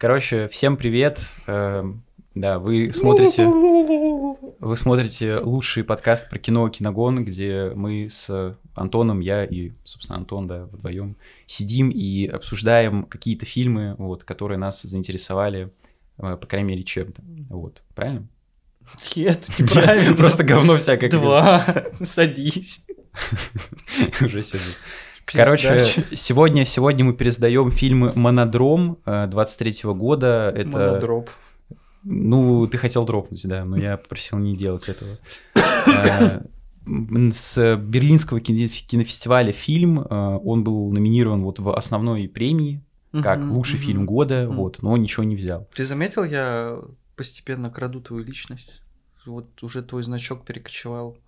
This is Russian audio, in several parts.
Короче, всем привет. Э, да, вы смотрите, вы смотрите лучший подкаст про кино «Киногон», где мы с Антоном, я и, собственно, Антон, да, вдвоем сидим и обсуждаем какие-то фильмы, вот, которые нас заинтересовали, э, по крайней мере, чем-то. Вот, правильно? Нет, неправильно. Просто говно всякое. Два. Садись. Уже сижу. Короче, сегодня, сегодня мы пересдаем фильм «Монодром» 23 года. Это... Монодроп. Ну, ты хотел дропнуть, да, но я попросил не делать этого. Э, с Берлинского кинофестиваля фильм, э, он был номинирован вот в основной премии, как лучший фильм года, вот, но ничего не взял. Ты заметил, я постепенно краду твою личность? Вот уже твой значок перекочевал.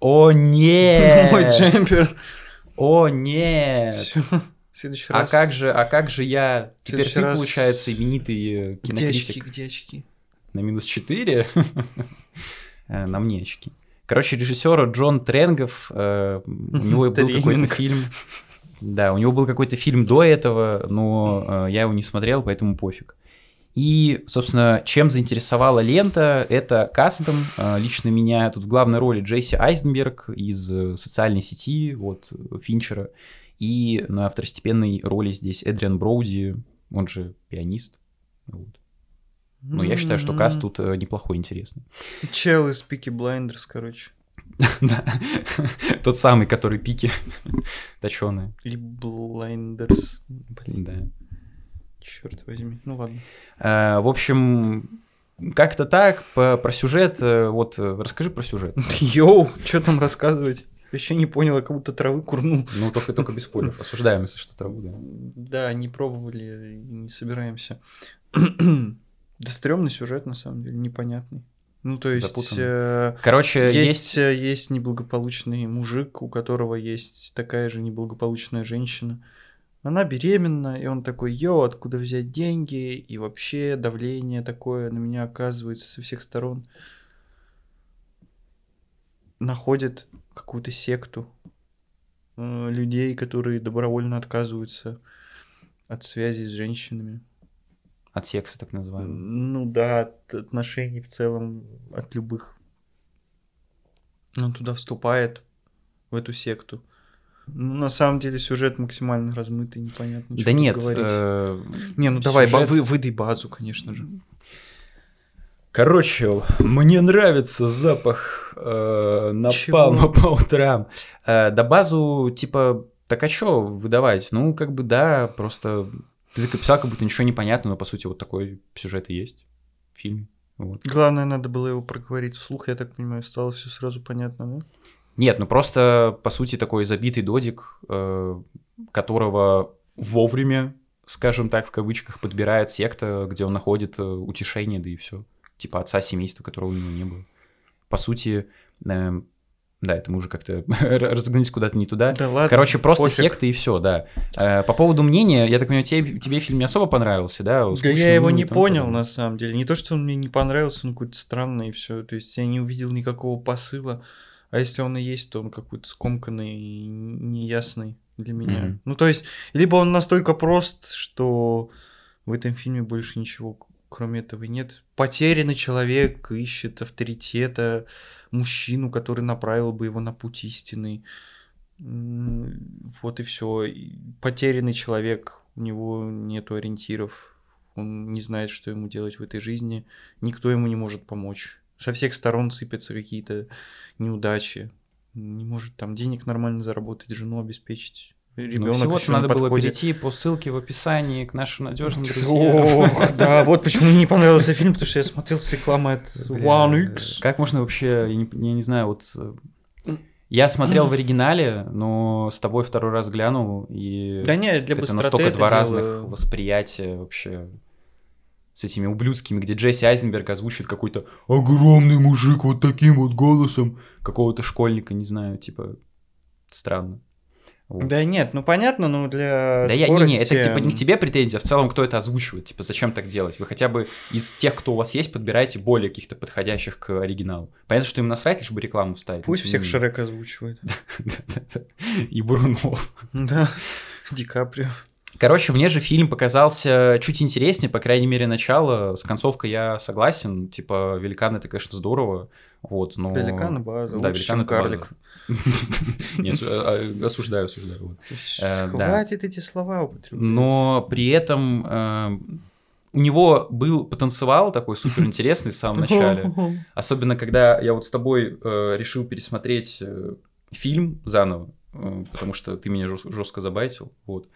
О, нет! Мой джемпер. О, нет! Всё. В следующий А раз. как же, а как же я? Теперь следующий ты, раз- получается, именитый э, Где очки, кинокритик. где очки? На минус 4? Э, На мне очки. Короче, режиссер Джон Тренгов, э, у него был какой-то фильм. Да, у него был какой-то фильм до этого, но э, я его не смотрел, поэтому пофиг. И, собственно, чем заинтересовала лента, это кастом. Э, Лично меня тут в главной роли Джесси Айзенберг из э, социальной сети, вот, Финчера. И на второстепенной роли здесь Эдриан Броуди, он же пианист. Вот. Но я считаю, что каст тут э, неплохой, интересный. Чел из Peaky Blinders, короче. Да. Тот самый, который пики точеные. Или Blinders. Блин, да. Черт возьми. Ну ладно. Э, В общем, как-то так, по- про сюжет, э, вот э, расскажи про сюжет. Йоу, что там рассказывать? Вообще не понял, я как будто травы курнул. Ну, только, только без спойлеров. Осуждаем, если что, траву, да. Да, не пробовали не собираемся. Да стрёмный сюжет, на самом деле, непонятный. Ну, то есть, Запутанный. э, Короче, есть, есть... есть неблагополучный мужик, у которого есть такая же неблагополучная женщина. Она беременна, и он такой, йо, откуда взять деньги, и вообще давление такое на меня оказывается со всех сторон. Находит какую-то секту э, людей, которые добровольно отказываются от связи с женщинами. От секса, так называемый. Ну да, от отношений в целом, от любых. Он туда вступает, в эту секту. Ну, на самом деле, сюжет максимально размытый, непонятно, Да что нет, говорить. э, Не, ну давай, сюжет- вы, выдай базу, конечно же. Короче, мне нравится запах э, напалма Чего? по утрам. Э, да базу, типа, так а чё выдавать? Ну, как бы да, просто ты так описал, как будто ничего не понятно, но по сути вот такой сюжет и есть в фильме. Вот. Главное, надо было его проговорить вслух, я так понимаю, стало все сразу понятно, да? Нет, ну просто, по сути, такой забитый додик, э, которого вовремя, скажем так, в кавычках, подбирает секта, где он находит э, утешение, да и все. Типа отца семейства, которого у него не было. По сути, э, да, это мы уже как-то разогнались куда-то не туда. Да ладно. Короче, просто пофиг. секта и все, да. Э, по поводу мнения, я так понимаю, тебе, тебе фильм не особо понравился, да? Да я его не понял, подобное. на самом деле. Не то, что он мне не понравился, он какой-то странный и все. То есть я не увидел никакого посыла. А если он и есть, то он какой-то скомканный и неясный для меня. Мгм. Ну, то есть, либо он настолько прост, что в этом фильме больше ничего кроме этого и нет. Потерянный человек ищет авторитета, мужчину, который направил бы его на путь истины. М, Вот и все. Потерянный человек, у него нету ориентиров, он не знает, что ему делать в этой жизни, никто ему не может помочь. Со всех сторон сыпятся какие-то неудачи. Не может там денег нормально заработать, жену обеспечить. Ну, Ребенок всего-то еще на надо было подходе. перейти по ссылке в описании к нашим надежным друзьям. Ох, да, вот почему мне не понравился фильм, потому что я смотрел с рекламой от One X. Как можно вообще, я не, я не знаю, вот... э, Я смотрел в оригинале, но с тобой второй раз глянул, и Да не, для это настолько это два дело- разных восприятия вообще с этими ублюдскими, где Джесси Айзенберг озвучивает какой-то огромный мужик вот таким вот голосом какого-то школьника, не знаю, типа странно. Вот. Да нет, ну понятно, но для Да я, не, скорости... не, это типа не к тебе претензия, а в целом кто это озвучивает, типа зачем так делать? Вы хотя бы из тех, кто у вас есть, подбирайте более каких-то подходящих к оригиналу. Понятно, что им насрать, лишь бы рекламу вставить. Пусть всех Шрек озвучивает. И Бурунов. Да, Ди Каприо. Короче, мне же фильм показался чуть интереснее, по крайней мере, начало. С концовкой я согласен. Типа, великан это, конечно, здорово. Вот, но... Великан база, Да, лучше, великан чем карлик. Не, осу- а- осуждаю, осуждаю. Э. Хватит эти слова употреблять. Но при этом э, у него был потенциал такой супер интересный в самом начале. Особенно, когда я вот с тобой э, решил пересмотреть э, фильм заново, э, потому что ты меня жестко забайтил. Вот.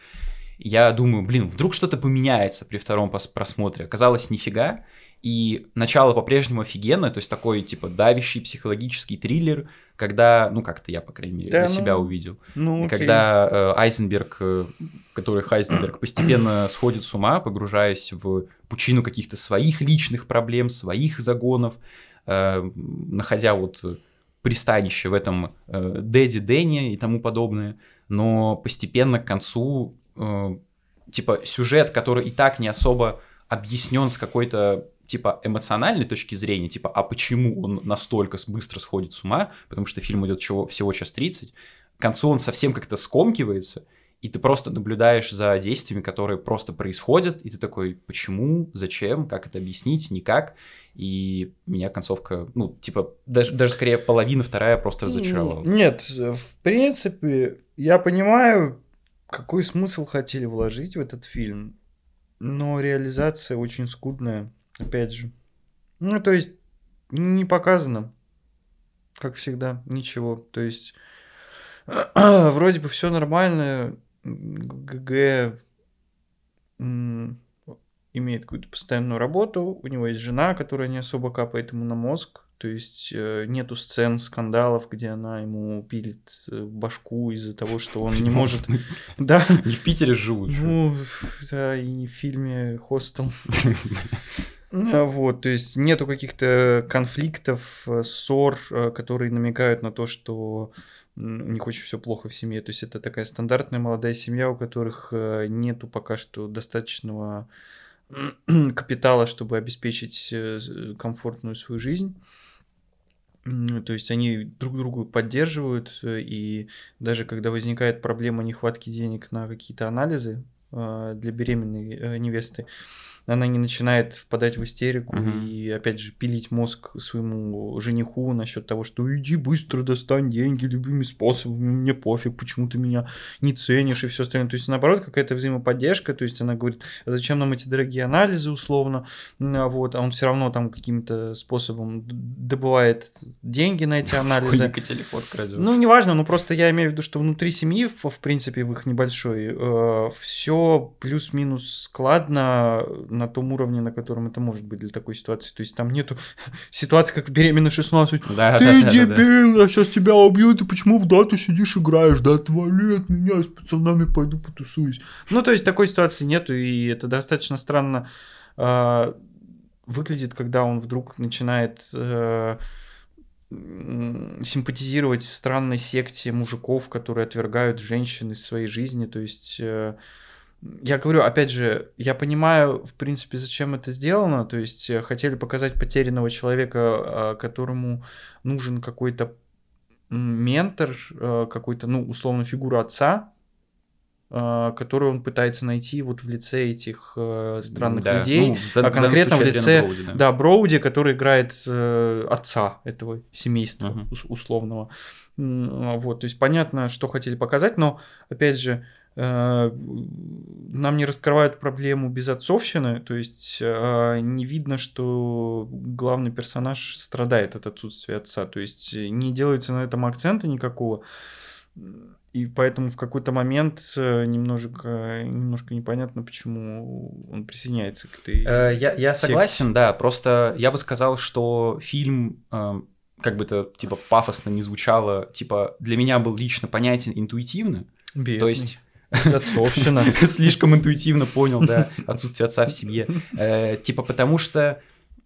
Я думаю, блин, вдруг что-то поменяется при втором просмотре. Оказалось, нифига. И начало по-прежнему офигенное, то есть такой, типа, давящий психологический триллер, когда, ну, как-то я, по крайней мере, Да, для ну, себя увидел. Ну, окей. когда э, Айзенберг, э, который Хайзенберг, постепенно сходит с ума, погружаясь в пучину каких-то своих личных проблем, своих загонов, э, находя вот пристанище в этом э, Дэдди Дэнни и тому подобное, но постепенно к концу, типа, сюжет, который и так не особо объяснен с какой-то типа эмоциональной точки зрения, типа, а почему он настолько быстро сходит с ума, потому что фильм идет чего, всего час 30, к концу он совсем как-то скомкивается, и ты просто наблюдаешь за действиями, которые просто происходят, и ты такой, почему, зачем, как это объяснить, никак. И меня концовка, ну, типа, даже, даже скорее половина, вторая просто разочаровала. Нет, в принципе, я понимаю, какой смысл хотели вложить в этот фильм, но реализация очень скудная, опять же. Ну, то есть, не показано, как всегда, ничего. То есть, вроде бы все нормально, ГГ имеет какую-то постоянную работу, у него есть жена, которая не особо капает ему на мозг, то есть э, нету сцен, скандалов, где она ему пилит э, башку из-за того, что он не может... Да, Не в Питере живут. ну, да, и не в фильме «Хостел». А, Вот, то есть нету каких-то конфликтов, э, ссор, которые намекают на то, что у них очень все плохо в семье. То есть это такая стандартная молодая семья, у которых нету пока что достаточного капитала, чтобы обеспечить комфортную свою жизнь. То есть они друг друга поддерживают, э, и даже когда возникает проблема нехватки денег на какие-то анализы для беременной э, невесты, она не начинает впадать в истерику Мгм. и, опять же, пилить мозг своему жениху насчет того, что иди быстро достань деньги любыми способами, мне пофиг, почему ты меня не ценишь и все остальное. То есть, наоборот, какая-то взаимоподдержка, то есть она говорит, а зачем нам эти дорогие анализы условно, а вот, а он все равно там каким-то способом добывает деньги на эти анализы. Телефон крадет. Ну, неважно, ну просто я имею в виду, что внутри семьи, в, в принципе, в их небольшой, все плюс-минус складно на том уровне, на котором это может быть для такой ситуации. То есть там нету ситуации, как в беременной 16. Да, Ты да, да, да, да. дебил, я сейчас тебя убью, ты почему в дату сидишь играешь? Да отвали от меня, я с пацанами пойду потусуюсь. Ну, то есть такой ситуации нету, и это достаточно странно а, выглядит, когда он вдруг начинает э, симпатизировать странной секте мужиков, которые отвергают женщин из своей жизни. То есть, э, я говорю, опять же, я понимаю, в принципе, зачем это сделано. То есть, э, хотели показать потерянного человека, а, которому нужен какой-то ментор, э, какой-то, ну, условно, фигура отца, э, которую он пытается найти вот в лице этих э, странных Да, людей. ну, а конкретно в лице, Броуди, да. да, Броуди, который играет э, отца этого семейства ус- условного. Вот, то есть понятно, что хотели показать, но опять же э, нам не раскрывают проблему безотцовщины, то есть э, не видно, что главный персонаж страдает от отсутствия отца, то есть э, не делается на этом акцента никакого. И поэтому в какой-то момент э, немножко, немножко непонятно, почему он присоединяется к этой... Э, Я, я секте. согласен, да, просто я бы сказал, что фильм, э, как бы это, типа, пафосно не звучало, типа, для меня был лично понятен интуитивно, Бедный. то есть Безотцовщина. слишком интуитивно понял, да, отсутствие отца в семье. Э, Типа, потому что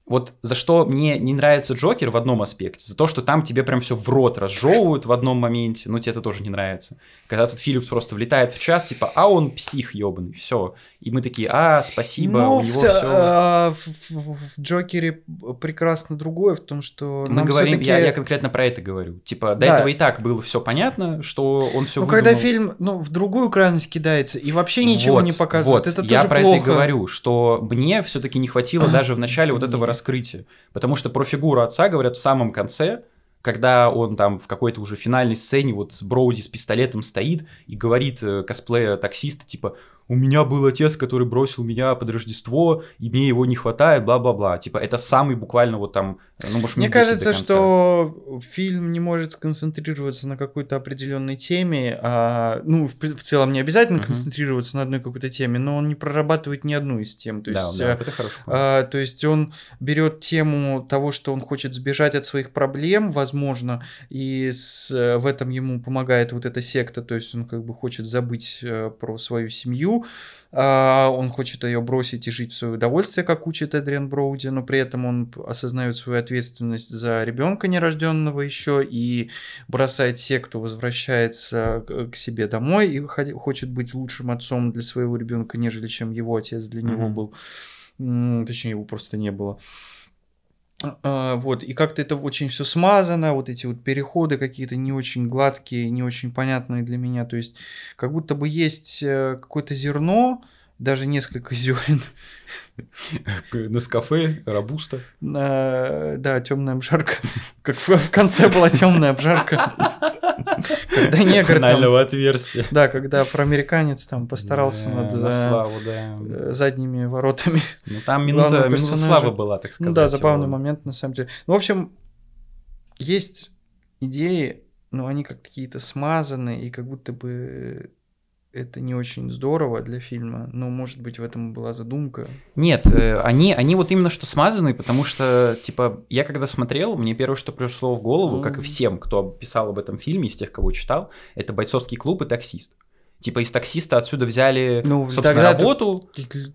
вот за что мне не нравится Джокер в одном аспекте, за то, что там тебе прям все в рот разжевывают в одном моменте, но тебе это тоже не нравится. Когда тут Филлипс просто влетает в чат, типа, а он псих ебаный, все. И мы такие, а, спасибо, Ну, у него всё, все... а, в, в- в Джокере прекрасно другое в том, что Мы говорим, я, я конкретно про это говорю. Типа, до Да. этого и так было все понятно, что он все Ну, когда фильм ну, в другую крайность кидается и вообще ничего не показывает, это я тоже про плохо. это и говорю, что мне все-таки не хватило даже в начале вот этого раскрытия. Потому что про фигуру отца говорят в самом конце, когда он там в какой-то уже финальной сцене вот с Броуди с пистолетом стоит и говорит э, косплея таксиста, типа, у меня был отец, который бросил меня под Рождество, и мне его не хватает, бла-бла-бла. Типа, это самый буквально вот там, ну, может, Мне минут 10 до кажется, что фильм не может сконцентрироваться на какой-то определенной теме, а, ну, в, в целом не обязательно Мгм. концентрироваться на одной какой-то теме, но он не прорабатывает ни одну из тем. То Да, есть, да, э, это point. А, то есть он берет тему того, что он хочет сбежать от своих проблем, возможно, и с- э, в этом ему помогает вот эта секта, то есть он как бы хочет забыть э, про свою семью, а, он хочет ее бросить и жить в свое удовольствие, как учит Эдриан Броуди, но при этом он осознает свою ответственность за ребенка нерожденного еще и бросает секту, возвращается к себе домой и хочет быть лучшим отцом для своего ребенка, нежели чем его отец для него Мгм. был. Точнее, его просто не было. А, Вот, и как-то это очень все смазано, вот эти вот переходы какие-то не очень гладкие, не очень понятные для меня. То есть, как будто бы есть э, какое-то зерно, даже несколько зерен, Нескафе, Робуста. А, да, темная обжарка. Как в конце была темная обжарка. Когда негр там, отверстия. да, когда афроамериканец там постарался Да, над на э, славу, да. э, задними воротами. Ну там минута, славы была, так сказать. Ну да, забавный момент, на самом деле. Ну, в общем, есть идеи, но они как какие-то смазанные, и как будто бы это не очень здорово для фильма. Но, может быть, в этом была задумка. Нет, э, они, они вот именно что смазанные, потому что, типа, я когда смотрел, мне первое, что пришло в голову, как и всем, кто писал об этом фильме, из тех, кого читал, это бойцовский клуб и таксист. Типа из таксиста отсюда взяли, Ну, собственно, работу.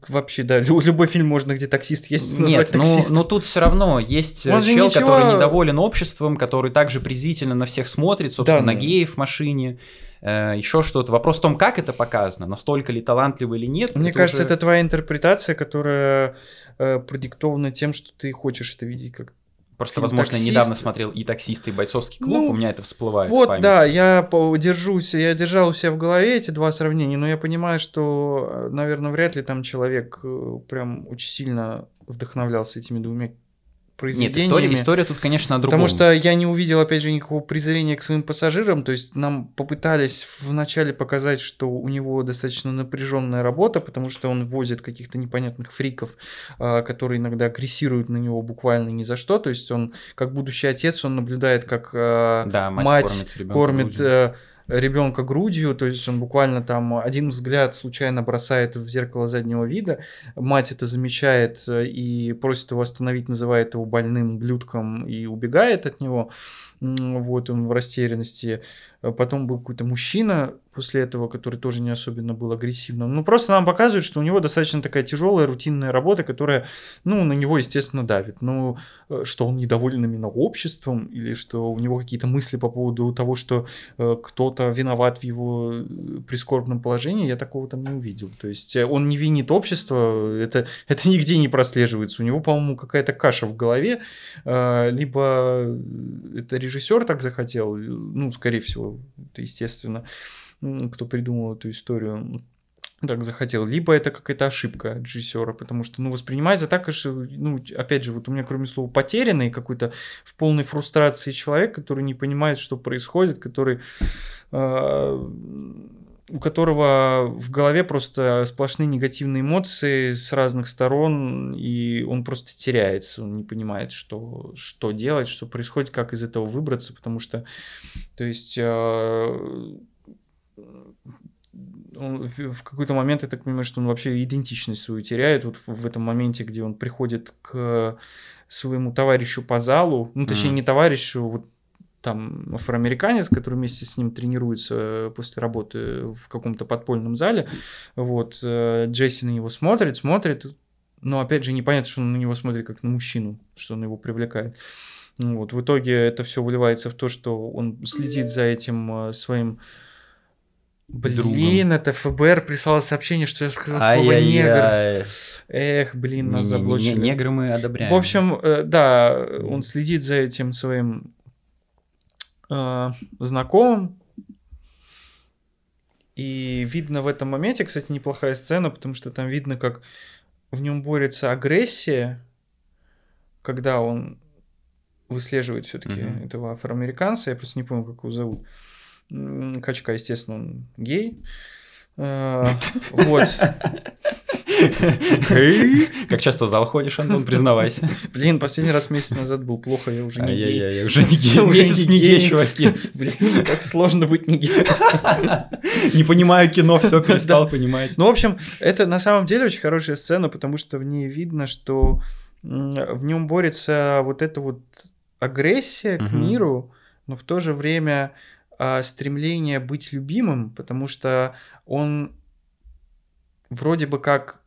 Вообще, да, лю- любой фильм можно, где таксист есть, назвать Нет, ну, таксистом. но тут все равно есть э, Он чел, ничего- который недоволен обществом, который также презрительно на всех смотрит, собственно, Да, на ну. геев в машине, еще что-то. Вопрос в том, как это показано, настолько ли талантливо или нет. Мне это кажется, уже- это твоя интерпретация, которая э, продиктована тем, что ты хочешь это видеть как Просто, фильм возможно, я «Таксист». недавно смотрел и таксист, и бойцовский клуб, Ну, у меня это всплывает. Вот, да, я держусь, я держал у себя в голове эти два сравнения, но я понимаю, что, наверное, вряд ли там человек э, прям очень сильно вдохновлялся этими двумя Нет, произведениями. история, история тут, конечно, о другом. Потому что я не увидел, опять же, никакого презрения к своим пассажирам. То есть нам попытались вначале показать, что у него достаточно напряженная работа, потому что он возит каких-то непонятных фриков, а, которые иногда агрессируют на него буквально ни за что. То есть он, как будущий отец, он наблюдает, как а, Да, мать, мать кормит кормит ребенка грудью, то есть он буквально там один взгляд случайно бросает в зеркало заднего вида, мать это замечает э, и просит его остановить, называет его больным блюдком и убегает от него. Вот он в растерянности. А Потом был какой-то мужчина после этого, который тоже не особенно был агрессивным. Ну, просто нам показывают, что у него достаточно такая тяжелая рутинная работа, которая, ну, на него, естественно, давит. Ну, э, что он недоволен именно обществом, или что у него какие-то мысли по поводу того, что э, кто-то виноват в его э, прискорбном положении, я такого там не увидел. То есть э, он не винит общество, это, это нигде не прослеживается. У него, по-моему, какая-то каша в голове, э, либо это режиссер так захотел, ну, скорее всего, это естественно, кто придумал эту историю так захотел, либо это какая-то ошибка режиссера, потому что, ну, воспринимается так, что, ну, опять же, вот у меня кроме слова потерянный какой-то в полной фрустрации человек, который не понимает, что происходит, который э, у которого в голове просто сплошные негативные эмоции с разных сторон, и он просто теряется, он не понимает, что, что делать, что происходит, как из этого выбраться, потому что, то есть, э, он в какой-то момент, я так понимаю, что он вообще идентичность свою теряет, вот в, в этом моменте, где он приходит к своему товарищу по залу, ну, точнее, Мгм. не товарищу, вот там афроамериканец, который вместе с ним тренируется э, после работы в каком-то подпольном зале. Вот, э, Джесси на него смотрит, смотрит, но опять же непонятно, что он на него смотрит как на мужчину, что он его привлекает. Вот, в итоге это все выливается в то, что он следит за этим э, своим Блин, другом. это ФБР прислало сообщение, что я сказал слово негр. Эх, блин, нас не, заблочили. Не, негры мы одобряем. В общем, да, он следит за этим своим э, знакомым. И видно в этом моменте, кстати, неплохая сцена, потому что там видно, как в нем борется агрессия, когда он выслеживает все-таки mm-hmm. этого афроамериканца. Я просто не помню, как его зовут. Качка, естественно, он гей. А, вот. Как часто в зал ходишь, Антон, признавайся. Блин, последний раз месяц назад был плохо, я уже не гей. Я уже не гей, месяц не гей, чуваки. Блин, как сложно быть не гей. Не понимаю кино, все перестал понимать. Ну, в общем, это на самом деле очень хорошая сцена, потому что в ней видно, что в нем борется вот эта вот агрессия к миру, но в то же время а, стремление быть любимым, потому что он вроде бы как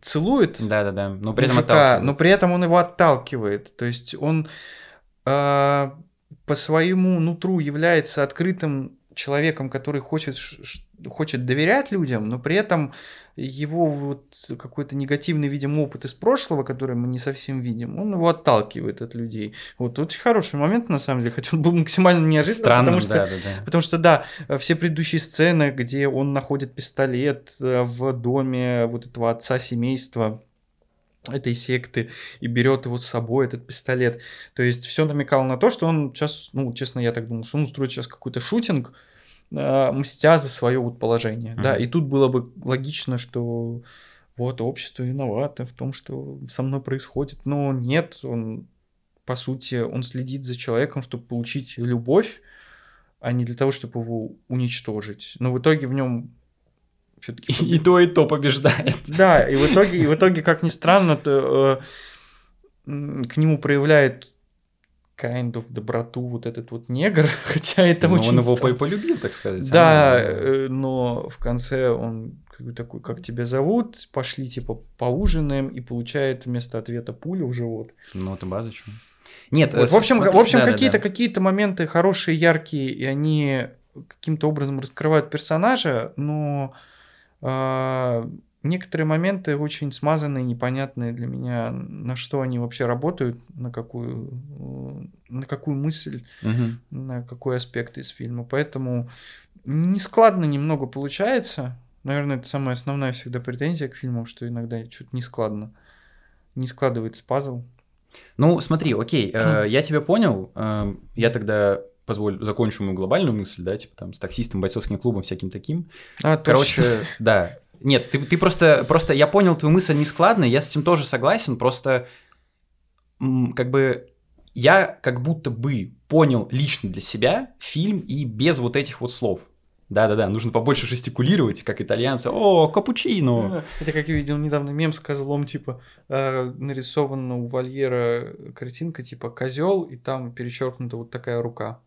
целует да, да, да. Но при этом мужика, но при этом он его отталкивает. То есть он э, по своему нутру является открытым человеком, который хочет, хочет доверять людям, но при этом его вот какой-то негативный, видим, опыт из прошлого, который мы не совсем видим, он его отталкивает от людей. Вот очень хороший момент, на самом деле, хотя он был максимально неожиданным, Странным, потому что, да, да, да. потому что, да, все предыдущие сцены, где он находит пистолет э, в доме вот этого отца семейства, этой секты и берет его с собой, этот пистолет. То есть все намекало на то, что он сейчас, ну, честно, я так думал, что он устроит сейчас какой-то шутинг, э, мстя за свое вот положение. Mm-hmm. Да, и тут было бы логично, что вот общество виновато в том, что со мной происходит. Но нет, он, по сути, он следит за человеком, чтобы получить любовь, а не для того, чтобы его уничтожить. Но в итоге в нем все-таки... И, и то, и то побеждает. Да, и в итоге, и в итоге как ни странно, то, э, к нему проявляет kind of доброту вот этот вот негр, хотя это но очень он его странно. полюбил, так сказать. Да, э, но в конце он такой, как тебя зовут, пошли типа поужинаем, и получает вместо ответа пулю в живот. Ну, это база, что? Нет, вот, в общем, смотри, в общем да, какие-то да, да. какие-то моменты хорошие, яркие, и они каким-то образом раскрывают персонажа, но а, некоторые моменты очень смазанные, непонятные для меня, на что они вообще работают, на какую, на какую мысль, угу. на какой аспект из фильма. Поэтому нескладно немного получается. Наверное, это самая основная всегда претензия к фильмам, что иногда что-то нескладно. Не складывается пазл. Ну, смотри, окей, э, я тебя понял. Э, я тогда позволь, закончу мою глобальную мысль, да, типа там с таксистом, бойцовским клубом, всяким таким. А, Короче, точно. да. Нет, ты, ты просто, просто, я понял твою мысль нескладно, я с этим тоже согласен, просто как бы я как будто бы понял лично для себя фильм и без вот этих вот слов. Да-да-да, нужно побольше жестикулировать, как итальянцы. О, капучино! Это как я видел недавно мем с козлом, типа, э, нарисована у вольера картинка, типа, козел, и там перечеркнута вот такая рука.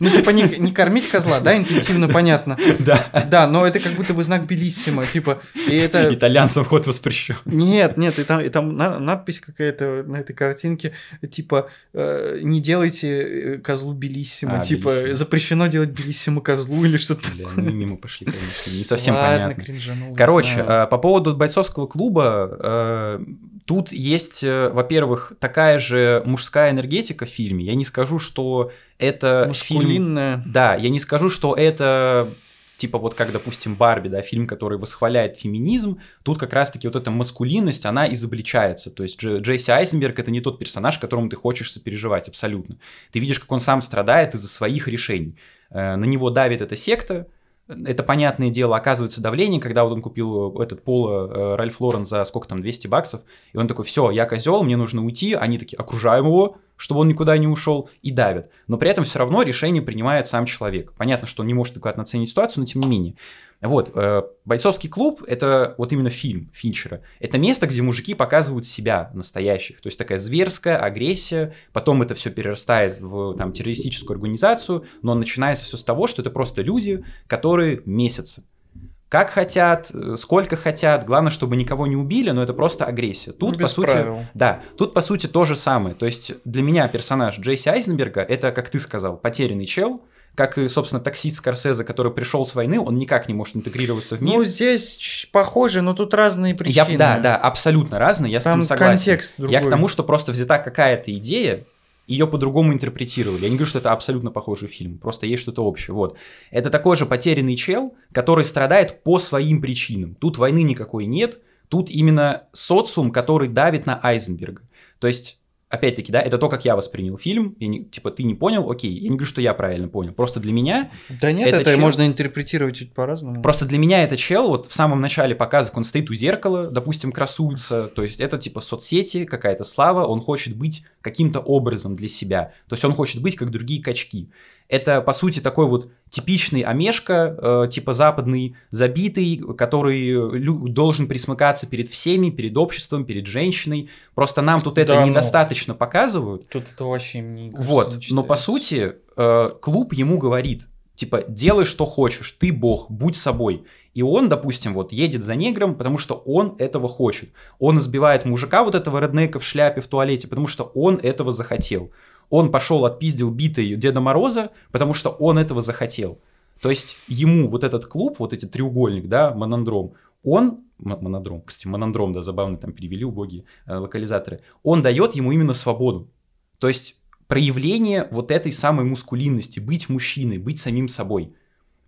Ну, типа, не, не кормить козла, да, интуитивно понятно. Да. Да, но это как будто бы знак белиссимо, типа, и это... Итальянцам вход воспрещен. Нет, нет, и там, и там надпись какая-то на этой картинке, типа, э, не делайте э, козлу белиссимо, а, типа, белиссимо. запрещено делать белиссимо козлу или что-то такое. ну мимо пошли, конечно, не совсем Ладно, понятно. Короче, э, по поводу бойцовского клуба, э, Тут есть, э, во-первых, такая же мужская энергетика в фильме. Я не скажу, что это Мускулинная. фильм... Да, я не скажу, что это типа вот как, допустим, Барби, да, фильм, который восхваляет феминизм, тут как раз-таки вот эта маскулинность, она изобличается. То есть Джесси Айзенберг — это не тот персонаж, которому ты хочешь сопереживать, абсолютно. Ты видишь, как он сам страдает из-за своих решений. Э, на него давит эта секта, это понятное дело, оказывается давление, когда вот он купил этот поло э, Ральф Лорен за сколько там, 200 баксов, и он такой, все, я козел, мне нужно уйти, они такие, окружаем его, чтобы он никуда не ушел, и давят. Но при этом все равно решение принимает сам человек. Понятно, что он не может адекватно оценить ситуацию, но тем не менее. Вот, э, бойцовский клуб — это вот именно фильм Финчера. Это место, где мужики показывают себя настоящих. То есть такая зверская агрессия, потом это все перерастает в там, террористическую организацию, но начинается все с того, что это просто люди, которые месяцы как хотят, э, сколько хотят, главное, чтобы никого не убили, но это просто агрессия. Тут, Ну, по без сути, правил. да, тут, по сути, то же самое. То есть для меня персонаж Джейси Айзенберга это, как ты сказал, потерянный чел, как и, собственно, таксист Скорсезе, который пришел с войны, он никак не может интегрироваться в мир. Ну, здесь похоже, но тут разные Я, причины. да, да, абсолютно разные, я с Там этим согласен. контекст Я к другой. тому, что просто взята какая-то идея, ее по-другому интерпретировали. Я не говорю, что это абсолютно похожий фильм, просто есть что-то общее. Вот. Это такой же потерянный чел, который страдает по своим причинам. Тут войны никакой нет, тут именно социум, который давит на Айзенберга. То есть, опять-таки, да, это то, как я воспринял фильм. Я не- типа, ты не понял, окей. Я не говорю, что я правильно понял. Просто для меня Да нет, Это это, чел- можно интерпретировать чуть по-разному. Просто для меня это чел, вот в самом начале показа, он стоит у зеркала, допустим, красуется, то есть это типа соцсети, какая-то слава, он хочет быть каким-то образом для себя, то есть он хочет быть как другие качки. Это, по сути, такой вот типичный омешка, э, типа западный, забитый, который лю- должен присмыкаться перед всеми, перед обществом, перед женщиной. Просто нам тут это Да ну. недостаточно показывают, Тут это вообще кажется, вот, не но по сути э, клуб ему говорит, типа, делай что хочешь, ты бог, будь собой. И он, допустим, вот едет за негром, потому что он этого хочет. Он избивает мужика вот этого реднека в шляпе в туалете, потому что он этого захотел. Он пошел отпиздил битой Деда Мороза, потому что он этого захотел. То есть ему вот этот клуб, вот эти треугольник, да, монандром, он, монодром, кстати, монандром, да, забавно там перевели убогие э, локализаторы, он дает ему именно свободу. То есть проявление вот этой самой мускулинности, быть мужчиной, быть самим собой.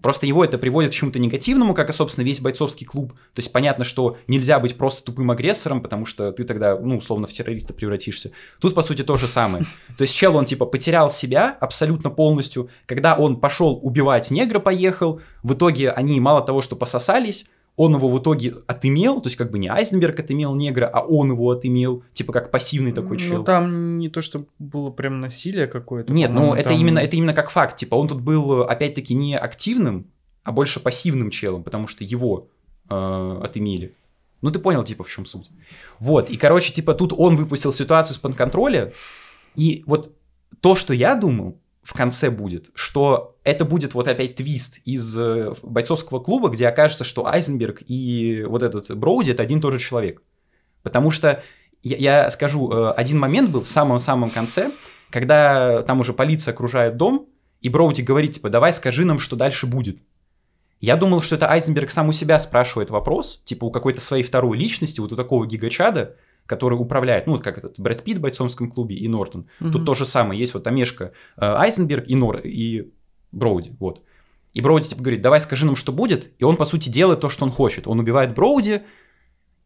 Просто его это приводит к чему-то негативному, как и, собственно, весь бойцовский клуб. То есть понятно, что нельзя быть просто тупым агрессором, потому что ты тогда, ну, условно, в террориста превратишься. Тут, по сути, то же самое. То есть чел, он, типа, потерял себя абсолютно полностью. Когда он пошел убивать негра, поехал, в итоге они мало того, что пососались, он его в итоге отымел, то есть как бы не Айзенберг отымел негра, а он его отымел, типа как пассивный такой чел. Ну, там не то, что было прям насилие какое-то. Нет, ну это там- именно, это именно как факт. Типа он тут был, опять-таки, не активным, а больше пассивным челом, потому что его э, отымели. Ну, ты понял, типа, в чем суть. Вот, и, короче, типа, тут он выпустил ситуацию из-под контроля, и вот то, что я думал в конце будет, что это будет вот опять твист из э, бойцовского клуба, где окажется, что Айзенберг и вот этот Броуди это один и тот же человек. Потому что, я, я скажу, э, один момент был в самом-самом конце, когда там уже полиция окружает дом, и Броуди говорит, типа, давай скажи нам, что дальше будет. Я думал, что это Айзенберг сам у себя спрашивает вопрос, типа у какой-то своей второй личности, вот у такого гигачада, который управляет, ну, вот как этот Брэд Питт в бойцовском клубе и Нортон. Мгм. Тут то же самое, есть вот Амешка э, Айзенберг и, Нор, и Броуди, вот. И Броуди типа говорит, давай скажи нам, что будет, и он, по сути, делает то, что он хочет. Он убивает Броуди,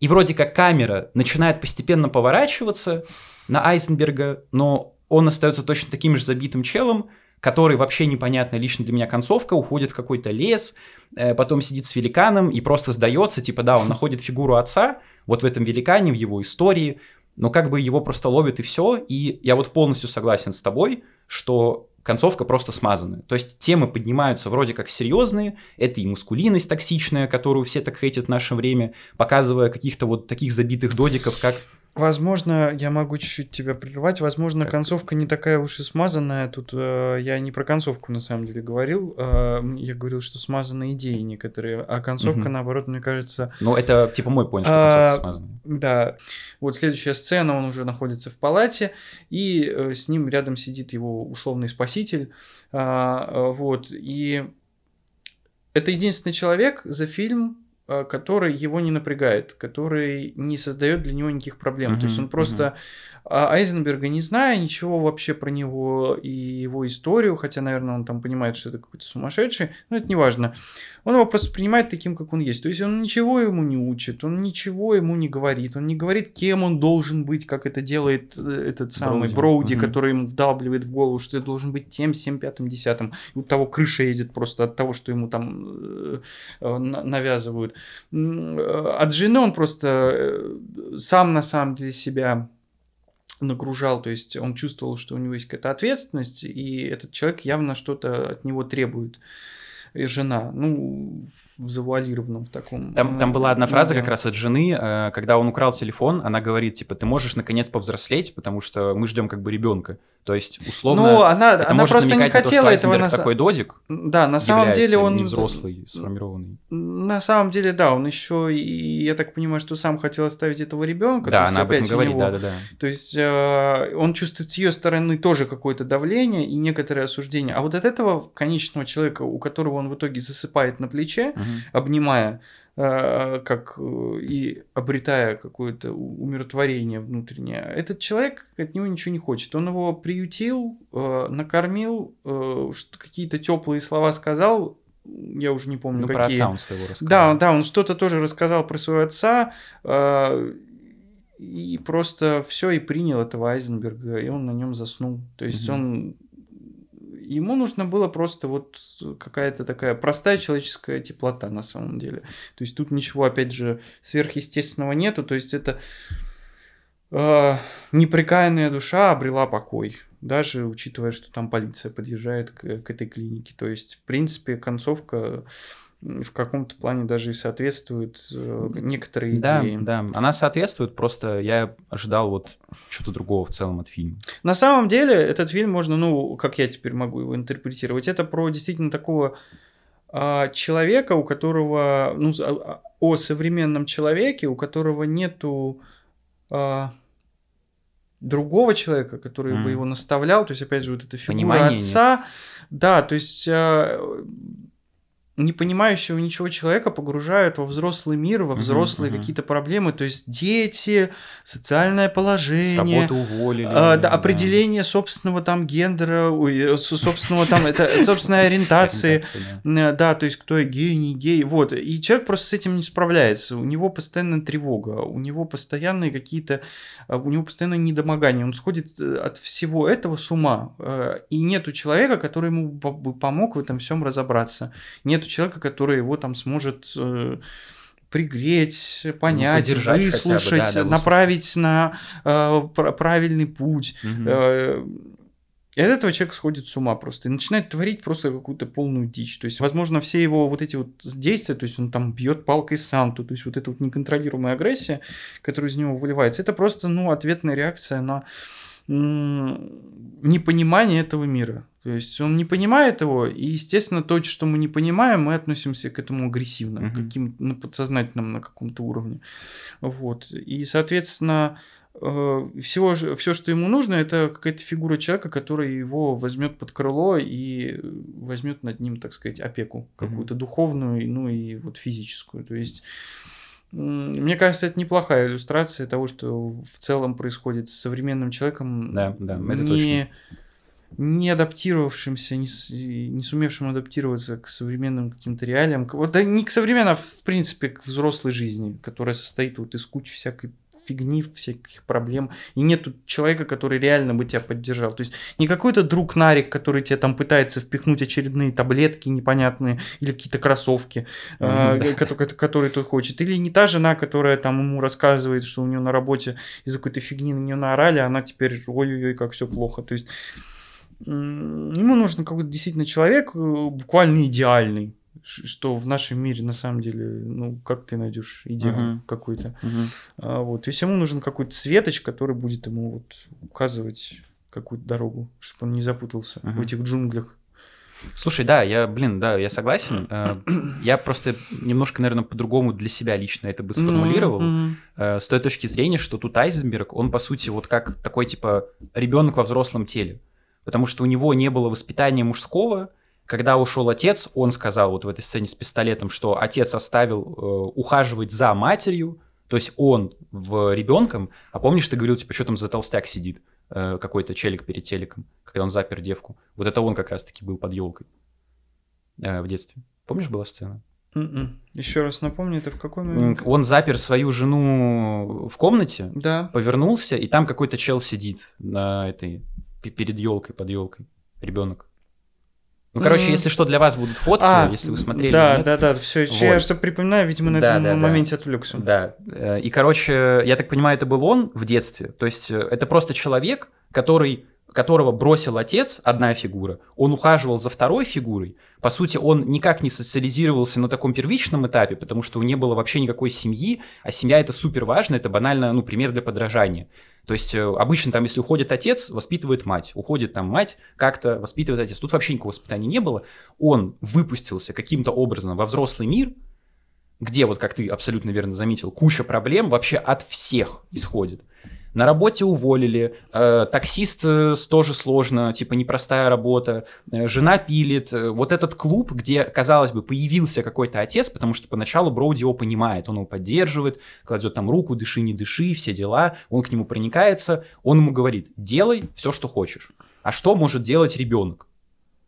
и вроде как камера начинает постепенно поворачиваться на Айзенберга, но он остается точно таким же забитым челом, который вообще непонятно лично для меня концовка, уходит в какой-то лес, э, потом сидит с великаном и просто сдается, типа, да, он находит фигуру отца вот в этом великане, в его истории, но как бы его просто ловит и все, и я вот полностью согласен с тобой, что концовка просто смазанная. То есть темы поднимаются вроде как серьезные, это и мускулинность токсичная, которую все так хейтят в наше время, показывая каких-то вот таких забитых додиков, как Возможно, я могу чуть-чуть тебя прервать. Возможно, Как? концовка не такая уж и смазанная. Тут э, я не про концовку на самом деле говорил. Э, я говорил, что смазаны идеи некоторые, а концовка, Мгм. наоборот, мне кажется, Ну, это типа мой поинт, что А, концовка смазанная. Да, вот следующая сцена, он уже находится в палате, и э, с ним рядом сидит его условный спаситель, а, э, вот, и это единственный человек за фильм, который его не напрягает, который не создает для него никаких проблем. То есть он просто Айзенберга не зная ничего вообще про него и его историю, хотя, наверное, он там понимает, что это какой-то сумасшедший, но это не важно. Он его просто принимает таким, как он есть. То есть он ничего ему не учит, он ничего ему не говорит, он не говорит, кем он должен быть, как это делает э, этот самый Броуди. Броуди, Мгм. который ему вдалбливает в голову, что ты должен быть тем, всем, пятым, десятым. И у того крыша едет просто от того, что ему там э, э, на- навязывают. От жены он просто сам на самом деле себя нагружал, то есть он чувствовал, что у него есть какая-то ответственность, и этот человек явно что-то от него требует. И жена. Ну, в завуалированном в таком. Там, там была одна фраза как раз от жены, э, когда он украл телефон, она говорит, типа, ты можешь наконец повзрослеть, потому что мы ждем как бы ребенка. То есть, условно, Ну, она, это она может просто не намекать на то, хотела что этого. На, такой додик Да, на самом деле он... не взрослый, сформированный. На самом деле, да, он еще и, я так понимаю, что сам хотел оставить этого ребенка. Да, она об этом говорит, да-да-да. То есть э, он чувствует с ее стороны тоже какое-то давление и некоторое осуждение. А вот от этого конечного человека, у которого он в итоге засыпает на плече, Мгм. Обнимая, э, как э, и обретая какое-то умиротворение внутреннее, этот человек от него ничего не хочет. Он его приютил, э, накормил, какие-то теплые слова сказал. Я уже не помню, Ну, про какие. отца он своего рассказал. Да, да, он что-то тоже рассказал про своего отца, и просто все и принял этого Айзенберга, и он на нем заснул. То есть Мгм. он ему нужно было просто вот какая-то такая простая человеческая теплота на самом деле. То есть тут ничего, опять же, сверхъестественного нету. То есть это э, непрекаянная душа обрела покой. Даже учитывая, что там полиция подъезжает к, к этой клинике. То есть, в принципе, концовка в каком-то плане даже и соответствует э, некоторые Да, идеи. да, она соответствует, просто я ожидал вот что-то другого в целом от фильма. На самом деле, этот фильм можно, ну, как я теперь могу его интерпретировать, это про действительно такого а, человека, у которого, ну, с- а, о современном человеке, у которого нету а, другого человека, который бы М. его наставлял, то есть, опять же, вот эта фигура Понимания нет. отца, да, то есть а, не понимающего ничего человека погружают во взрослый мир, во взрослые мгм. какие-то проблемы, то есть дети, социальное С положение, работы уволили. а, да, определение собственного там гендера, ой, э, со- собственного там, это собственной ориентации. Да. Э, Да, то есть кто я гей, не гей, вот. И человек просто с этим не справляется. У него постоянная тревога, у него постоянные какие-то, а, у него постоянное недомогание. Он сходит э, от всего этого с ума. Э, И нету человека, который ему бы помог в этом всем разобраться. Нету человека, который его там сможет э, пригреть, понять, поддержать хотя бы, да, выслушать, да, выслушать. направить на э, пр- правильный путь. Мгм. Э, И от этого человек сходит с ума просто и начинает творить просто какую-то полную дичь. То есть, возможно, все его вот эти вот действия, то есть он там бьет палкой Санту, то есть вот эта вот неконтролируемая агрессия, которая из него выливается, это просто, ну, ответная реакция на непонимание этого мира. То есть он не понимает его, и, естественно, то, что мы не понимаем, мы относимся к этому агрессивно, Мгм. каким на подсознательном на каком-то уровне. Вот. И, соответственно, э, всего, все, что ему нужно, это какая-то фигура человека, который его возьмет под крыло и возьмет над ним, так сказать, опеку какую-то духовную, ну и вот физическую. То есть мне кажется, это неплохая иллюстрация того, что в целом происходит с современным человеком, Да, да, это не, не адаптировавшимся, не, не сумевшим адаптироваться к современным каким-то реалиям. Вот, да не к современным, а в принципе к взрослой жизни, которая состоит вот из кучи всякой фигни, всяких проблем. И нету человека, который реально бы тебя поддержал. То есть не какой-то друг Нарик, который тебе там пытается впихнуть очередные таблетки непонятные или какие-то кроссовки, а, Мгм, да. ко- ко- которые тот хочет. Или не та жена, которая там ему рассказывает, что у нее на работе из-за какой-то фигни на нее наорали, а она теперь ой-ой-ой, как все плохо. То есть ему нужен какой-то действительно человек э, буквально идеальный, что в нашем мире на самом деле, ну, как ты найдешь идеал Мгм. какой-то. Мгм. А, вот. То есть ему нужен какой-то светоч, который будет ему вот указывать какую-то дорогу, чтобы он не запутался в Мгм. этих джунглях. Слушай, да, я, блин, да, я согласен. Э, Я просто немножко, наверное, по-другому для себя лично это бы сформулировал. Э, С той точки зрения, что тут Айзенберг, он, по сути, вот как такой, типа, ребенок во взрослом теле. Потому что у него не было воспитания мужского. Когда ушел отец, он сказал вот в этой сцене с пистолетом, что отец оставил э, ухаживать за матерью, то есть он в ребенком, а помнишь, ты говорил, типа, что там за толстяк сидит, э, какой-то челик перед телеком, когда он запер девку. Вот это он как раз-таки был под елкой в детстве. Помнишь, была сцена? Мгм. Еще раз напомни, это в какой момент? Он запер свою жену в комнате, Да. повернулся, и там какой-то чел сидит на этой перед елкой, под елкой, ребенок. Ну, короче, Мгм. если что, для вас будут фотки, А, если вы смотрели. Да, нет. да, да, все. Вот. Я что припоминаю, видимо, на Да, этом да, да. моменте отвлекся. Да. Э, И, короче, я так понимаю, это был он в детстве. То есть э, это просто человек, который которого бросил отец, одна фигура, он ухаживал за второй фигурой. По сути, он никак не социализировался на таком первичном этапе, потому что у него не было вообще никакой семьи, а семья это супер важно, это банально, ну, пример для подражания. То есть э, обычно там, если уходит отец, воспитывает мать. Уходит там мать, как-то воспитывает отец. Тут вообще никакого воспитания не было. Он выпустился каким-то образом во взрослый мир, где, вот как ты абсолютно верно заметил, куча проблем вообще от всех исходит. На работе уволили, э, таксист э, тоже сложно, типа непростая работа, э, жена пилит. Э, вот этот клуб, где, казалось бы, появился какой-то отец, потому что поначалу Броуди его понимает, он его поддерживает, кладет там руку, дыши, не дыши, все дела, он к нему проникается, он ему говорит, делай все, что хочешь. А что может делать ребенок?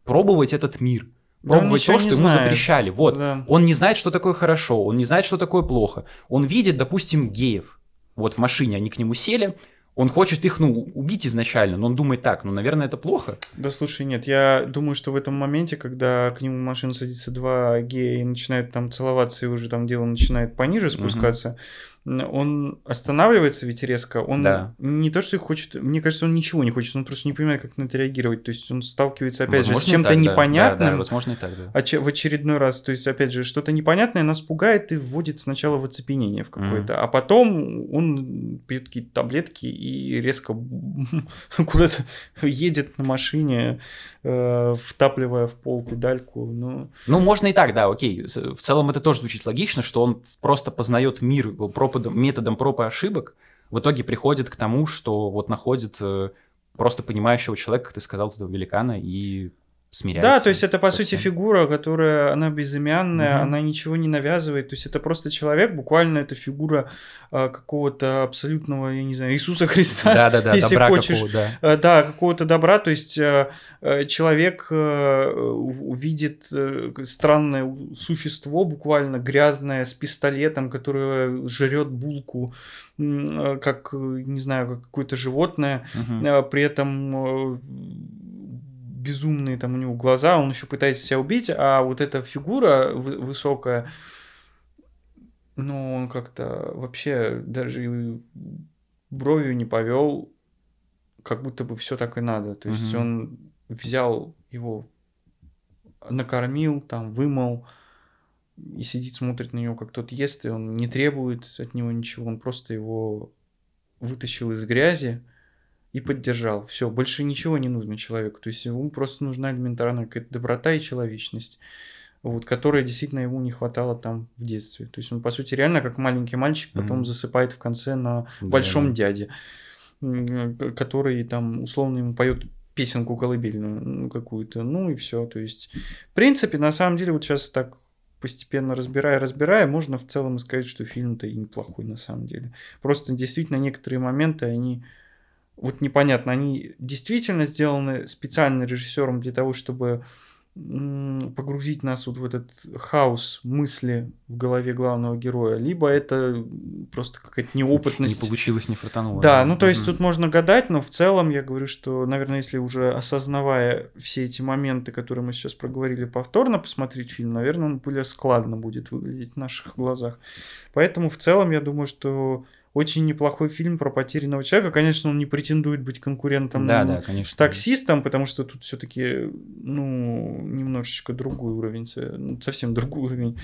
Пробовать этот мир пробовать то, что ему знает. запрещали. Вот. Да. Он не знает, что такое хорошо, он не знает, что такое плохо. Он видит, допустим, геев вот в машине они к нему сели, он хочет их, ну, убить изначально, но он думает так, ну, наверное, это плохо. Да, слушай, нет, я думаю, что в этом моменте, когда к нему в машину садится два гея и начинают там целоваться, и уже там дело начинает пониже спускаться, угу он останавливается ведь резко, он да. не то, что хочет, мне кажется, он ничего не хочет, он просто не понимает, как на это реагировать, то есть он сталкивается, опять возможно, же, с чем-то непонятным, да, да, возможно и так, да. в очередной раз, то есть, опять же, что-то непонятное нас пугает и вводит сначала в оцепенение в какое-то, mm. а потом он пьет какие-то таблетки и резко куда-то едет на машине, э, втапливая в пол педальку, ну... Ну, можно и так, да, окей, в целом это тоже звучит логично, что он просто познает мир, про пропадом, методом проб и ошибок в итоге приходит к тому, что вот находит э, просто понимающего человека, как ты сказал, этого великана, и смиряется. Да, то есть это по сути фигура, которая она безымянная, угу. она ничего не навязывает, то есть это просто человек, буквально это фигура а, какого-то абсолютного, я не знаю, Иисуса Христа, да, да, да, если добра хочешь, какого, да. А, да, какого-то добра, то есть а, человек а, увидит странное существо, буквально грязное, с пистолетом, которое жрет булку, как, не знаю, как какое-то животное, угу. при этом безумные там у него глаза, он еще пытается себя убить, а вот эта фигура высокая, ну, он как-то вообще даже бровью не повел, как будто бы все так и надо. То есть угу. он взял его, накормил, там, вымыл, и сидит, смотрит на него, как тот ест, и он не требует от него ничего, он просто его вытащил из грязи, и поддержал. Все, больше ничего не нужно человеку. То есть ему просто нужна элементарная какая-то доброта и человечность, вот, которой действительно ему не хватало там в детстве. То есть он, по сути, реально как маленький мальчик потом mm-hmm. засыпает в конце на да, большом да. дяде, который там условно ему поет песенку колыбельную ну, какую-то, ну и все. То есть, в принципе, на самом деле, вот сейчас так постепенно разбирая, разбирая, можно в целом сказать, что фильм-то и неплохой на самом деле. Просто действительно некоторые моменты, они вот непонятно, они действительно сделаны специально режиссером для того, чтобы погрузить нас вот в этот хаос мысли в голове главного героя, либо это просто какая-то неопытность. Не получилось, не фартануло. Да, ну то есть тут можно гадать, но в целом я говорю, что, наверное, если уже осознавая все эти моменты, которые мы сейчас проговорили, повторно посмотреть фильм, наверное, он более складно будет выглядеть в наших глазах. Поэтому в целом я думаю, что очень неплохой фильм про потерянного человека. Конечно, он не претендует быть конкурентом да, да, конечно. с таксистом, потому что тут все-таки, ну, немножечко другой уровень, ну, совсем другой уровень.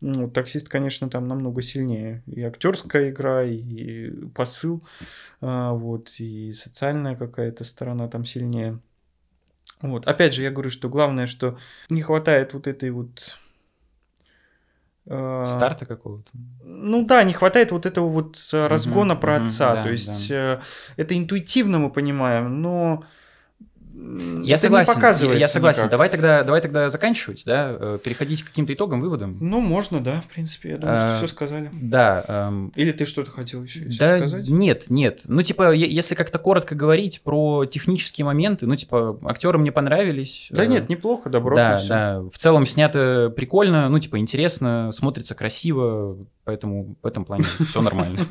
Ну, таксист, конечно, там намного сильнее. И актерская игра, и посыл, а, вот, и социальная какая-то сторона там сильнее. Вот. Опять же, я говорю, что главное, что не хватает вот этой вот Старта какого-то? Ну да, не хватает вот этого вот разгона угу, про угу, отца. Да, То есть да. Э, это интуитивно мы понимаем, но я это согласен. я согласен. Никак. Давай тогда, давай тогда заканчивать, да, э, переходить к каким-то итогам, выводам. Ну, можно, да, в принципе, я думаю, а, что все сказали. Да. Эм... Или ты что-то хотел еще да, сказать? Нет, нет. Ну, типа, если как-то коротко говорить про технические моменты, ну, типа, актеры мне понравились. Да э, нет, неплохо, добро. Да, да. В целом снято прикольно, ну, типа, интересно, смотрится красиво, поэтому в этом плане все нормально.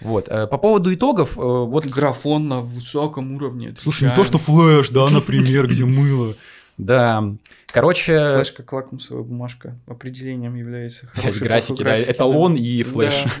Вот. Э, по поводу итогов, э, вот... Графон на высоком уровне. Слушай, не то, что флеш, да, например, где мыло. Да. Короче... Флеш как лакмусовая бумажка определением является. Графики, да, эталон и флеш.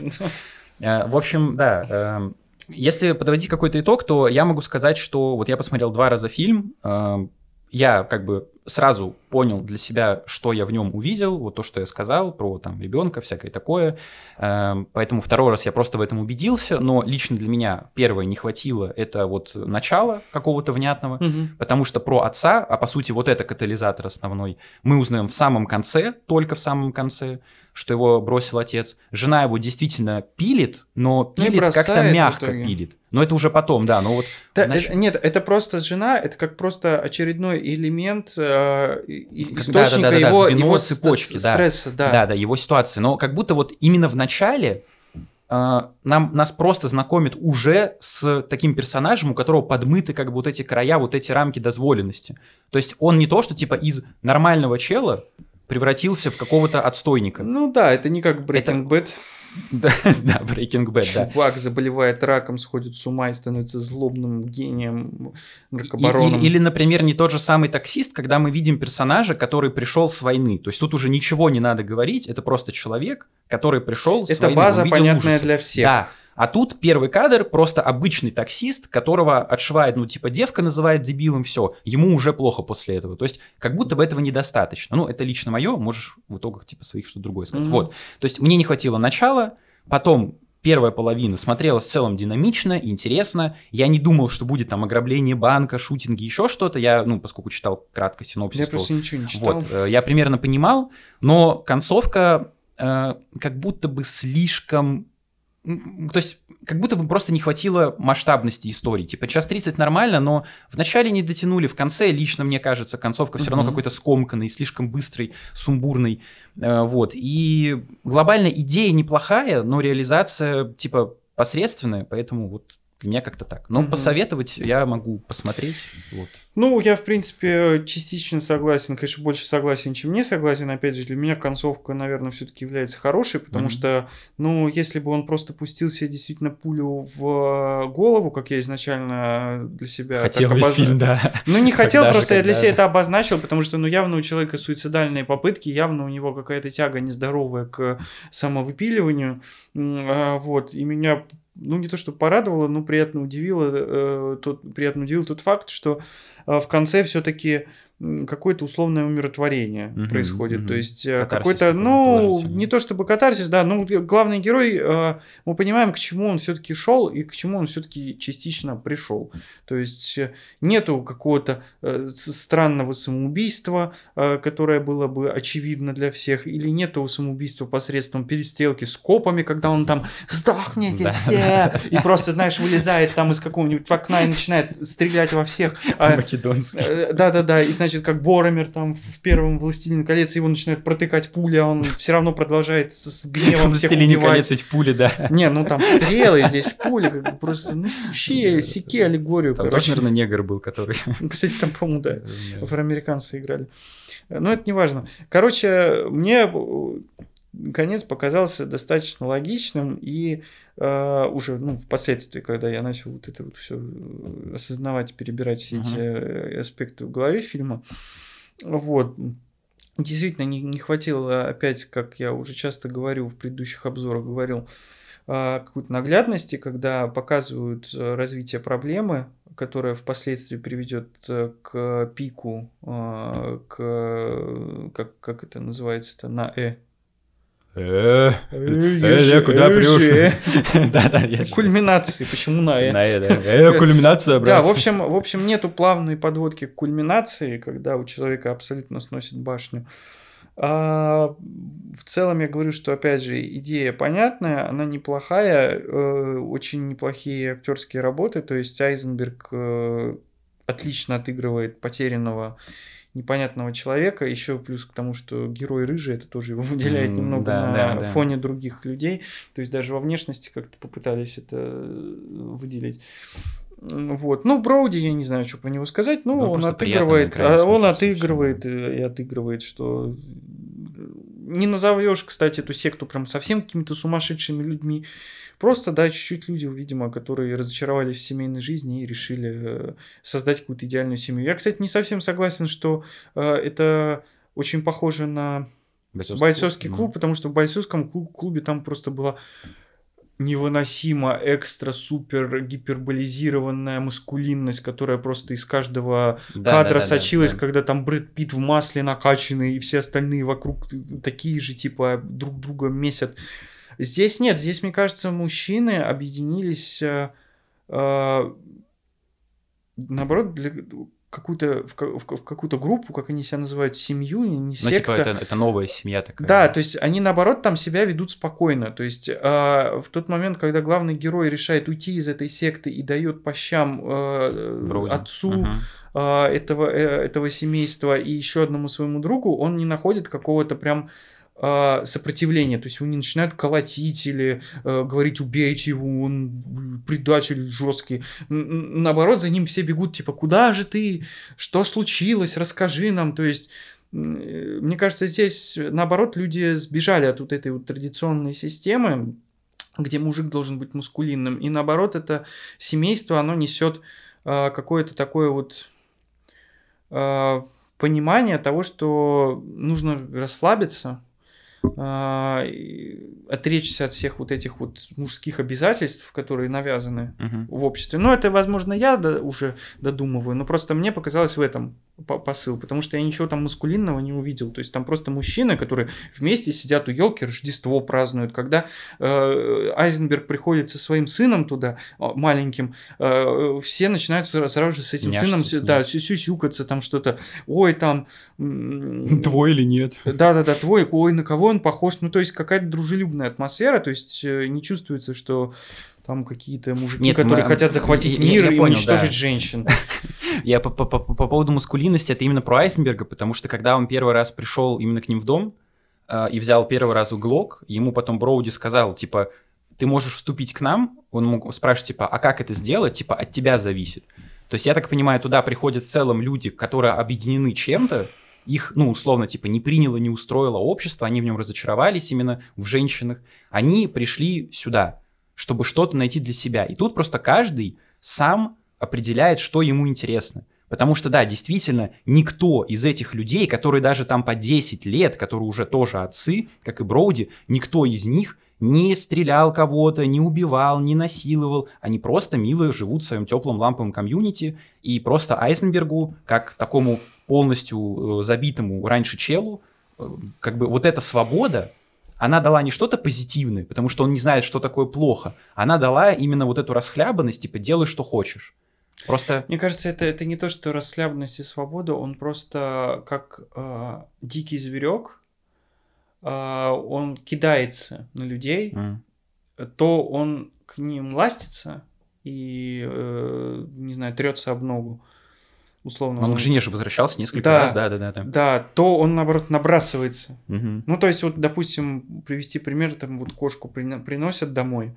Э, в общем, да, Если подводить какой-то итог, то я могу сказать, что вот я посмотрел два раза фильм, э, я как бы сразу понял для себя, что я в нем увидел, вот то, что я сказал про там ребенка, всякое такое. Эм, поэтому второй раз я просто в этом убедился, но лично для меня первое не хватило, это вот начало какого-то внятного, Мгм. потому что про отца, а по сути вот это катализатор основной, мы узнаем в самом конце, только в самом конце, что его бросил отец. Жена его действительно пилит, но Ну пилит как-то мягко пилит. Но это уже потом, да, но вот Да, Знаешь- это- нет, это просто жена, это как просто очередной элемент э, источника его, его цепочки, ст- да. стресса, да. Да, да, его ситуации. Но как будто вот именно в начале э, нам, нас просто знакомят уже с таким персонажем, у которого подмыты как бы вот эти края, вот эти рамки дозволенности. То есть он не то, что типа из нормального чела превратился в какого-то отстойника. Ну да, это не как Breaking Bad. Да, да, Breaking Bad, да. Чувак заболевает раком, сходит с ума и становится злобным гением, наркобароном. Или, или, например, не тот же самый таксист, когда мы видим персонажа, который пришел с войны. То есть тут уже ничего не надо говорить, это просто человек, который пришел с это войны. база он видел понятная ужасы. для всех. Да. А тут первый кадр просто обычный таксист, которого отшивает, ну, типа, девка называет дебилом, все, ему уже плохо после этого. То есть, как будто бы этого недостаточно. Ну, это лично мое, можешь в итогах, типа, своих что-то другое сказать. Мгм. Вот. То есть, мне не хватило начала, потом первая половина смотрелась в целом динамично, интересно. Я не думал, что будет там ограбление банка, шутинги, еще что-то. Я, ну, поскольку читал кратко синопсис, Я то- просто ничего не читал. вот, э, я примерно понимал, но концовка э, как будто бы слишком... То есть, как будто бы просто не хватило масштабности истории. Типа, час 30 нормально, но в начале не дотянули, в конце, лично мне кажется, концовка все равно какой-то скомканный, слишком быстрый, сумбурный. Э, Вот. И глобально идея неплохая, но реализация, типа, посредственная, поэтому вот для меня как-то так. Но Мгм. посоветовать я могу посмотреть. Вот. Ну, я, в принципе, частично согласен, конечно, больше согласен, чем не согласен. Опять же, для меня концовка, наверное, все-таки является хорошей, потому Мгм. что, ну, если бы он просто пустил себе действительно пулю в голову, как я изначально для себя... Хотел весь обозна- фильм, да. Ну, не хотел, Когда же, просто я для себя же. это обозначил, потому что, ну, явно у человека суицидальные попытки, явно у него какая-то тяга нездоровая к самовыпиливанию. А, Вот, и меня, ну, не то что порадовало, но приятно удивило, э, тот, приятно удивил тот факт, что э, в конце все-таки какое-то условное умиротворение Мгм, происходит. мгм. То есть э, какой-то, ну, не то чтобы катарсис, да, ну, главный герой, э, мы понимаем, к чему он все-таки шел и к чему он все-таки частично пришел. То есть э, нету какого-то э, странного самоубийства, э, которое было бы очевидно для всех, или нету самоубийства посредством перестрелки с копами, когда он там «Сдохните Да. все!» и просто, знаешь, вылезает там из какого-нибудь окна и начинает стрелять во всех. Македонский. Э, Да-да-да, и значит, как Боромер там в первом «Властелине колец», его начинают протыкать пули, а он все равно продолжает с, с гневом всех «Властелине убивать. колец» ведь пули, да. Не, ну там стрелы, здесь пули, как бы просто, ну сечи, секи аллегорию, Там короче. наверное, негр был, который... Ну, Кстати, там, по-моему, да, афроамериканцы играли. Но это не важно. Короче, мне э, конец показался достаточно логичным, и э, уже ну, впоследствии, когда я начал вот это вот все осознавать, перебирать все эти Мгм. э, аспекты в голове фильма, вот, действительно не, не хватило опять, как я уже часто говорю в предыдущих обзорах, говорил, а, какой-то наглядности, когда показывают э, развитие проблемы, которая впоследствии приведет э, к пику, к как, как это называется-то на э. Э, Э, э, куда э, прешь? же. Да-да, я же- Кульминации, почему на э? На э, да. Э, кульминация, брат. Да, в общем, в общем, нету плавной подводки к кульминации, когда у человека абсолютно сносит башню. А, в целом я говорю, что опять же идея понятная, она неплохая, э, очень неплохие актерские работы, то есть Айзенберг э, отлично отыгрывает потерянного непонятного человека, еще плюс к тому, что герой рыжий, это тоже его выделяет немного да, на да, да. фоне других людей, то есть даже во внешности как-то попытались это э, выделить. Вот. Ну, Броуди, я не знаю, что про него сказать. Ну, Ну, он отыгрывает, а он отыгрывает э, и отыгрывает, что не назовешь, кстати, эту секту прям совсем какими-то сумасшедшими людьми. Просто, да, чуть-чуть люди, видимо, которые разочаровались в семейной жизни и решили э, создать какую-то идеальную семью. Я, кстати, не совсем согласен, что э, это очень похоже на бойцовский клуб, Мгм. потому что в бойцовском клу- клубе там просто была невыносимо экстра супер гиперболизированная маскулинность, которая просто из каждого Да, кадра да, да, да, сочилась, да. когда там Брэд Питт в масле накачанный, и все остальные вокруг такие же, типа, друг друга месят. Здесь нет, здесь, мне кажется, мужчины объединились э, э, наоборот, для какую-то, в, в в какую-то группу, как они себя называют, семью, не, не Ну, типа, секта. это, это новая семья такая. Да, то есть они наоборот там себя ведут спокойно. То есть э, в тот момент, когда главный герой решает уйти из этой секты и дает по щам э, отцу Мгм. э, этого, э, этого семейства и еще одному своему другу, он не находит какого-то прям сопротивления, то есть его не начинают колотить или э, говорить убейте его, он предатель жесткий. Наоборот, за ним все бегут, типа, куда же ты, что случилось, расскажи нам, то есть э, мне кажется, здесь, наоборот, люди сбежали от вот этой вот традиционной системы, где мужик должен быть мускулинным, и наоборот, это семейство, оно несет а, какое-то такое вот а, понимание того, что нужно расслабиться, а, отречься от всех вот этих вот мужских обязательств, которые навязаны Мгм. в обществе. Но это, возможно, я до- уже додумываю, но просто мне показалось в этом посыл, потому что я ничего там маскулинного не увидел. То есть там просто мужчины, которые вместе сидят у елки, Рождество празднуют. Когда э, Айзенберг приходит со своим сыном туда, а, маленьким, э, все начинают сра- сразу же с этим сыном с да, сю- сюсюкаться, там что-то. Ой, там... Твой или нет? да-да-да, твой, ой, на кого он похож? Ну, то есть какая-то дружелюбная атмосфера, то есть э, не чувствуется, что там какие-то мужики, Нет, которые мы- хотят захватить я- я- мир я и понял, уничтожить да. женщин. Я по, по- по- по поводу маскулинности, это именно про Айзенберга, потому что когда он первый раз пришел именно к ним в дом э, и взял первый раз в Глок, ему потом Броуди сказал, типа, ты можешь вступить к нам? Он мог спрашивать, типа, а как это сделать? Типа, от тебя зависит. То есть, я так понимаю, туда приходят в целом люди, которые объединены чем-то, их, ну, условно, типа, не приняло, не устроило общество, они в нем разочаровались именно в женщинах. Они пришли сюда, чтобы что-то найти для себя. И тут просто каждый сам определяет, что ему интересно. Потому что, да, действительно, никто из этих людей, которые даже там по 10 лет, которые уже тоже отцы, как и Броуди, никто из них не стрелял кого-то, не убивал, не насиловал. Они просто мило живут в своем теплом ламповом комьюнити. И просто Айзенбергу, как такому полностью э, забитому раньше челу, э, как бы вот эта свобода, она дала не что-то позитивное, потому что он не знает, что такое плохо. Она дала именно вот эту расхлябанность, типа, делай, что хочешь. Просто... Мне кажется, это, это не то, что расслабленность и свобода, он просто как э, дикий зверек, э, он кидается на людей, м, то он к ним ластится и, э, не знаю, трется об ногу, условно. Он ну, к жене же возвращался несколько Да. раз, да-да-да. да. Да, то он, наоборот, набрасывается. Мгм. Ну, то есть, вот, допустим, привести пример, там вот кошку прино- приносят домой,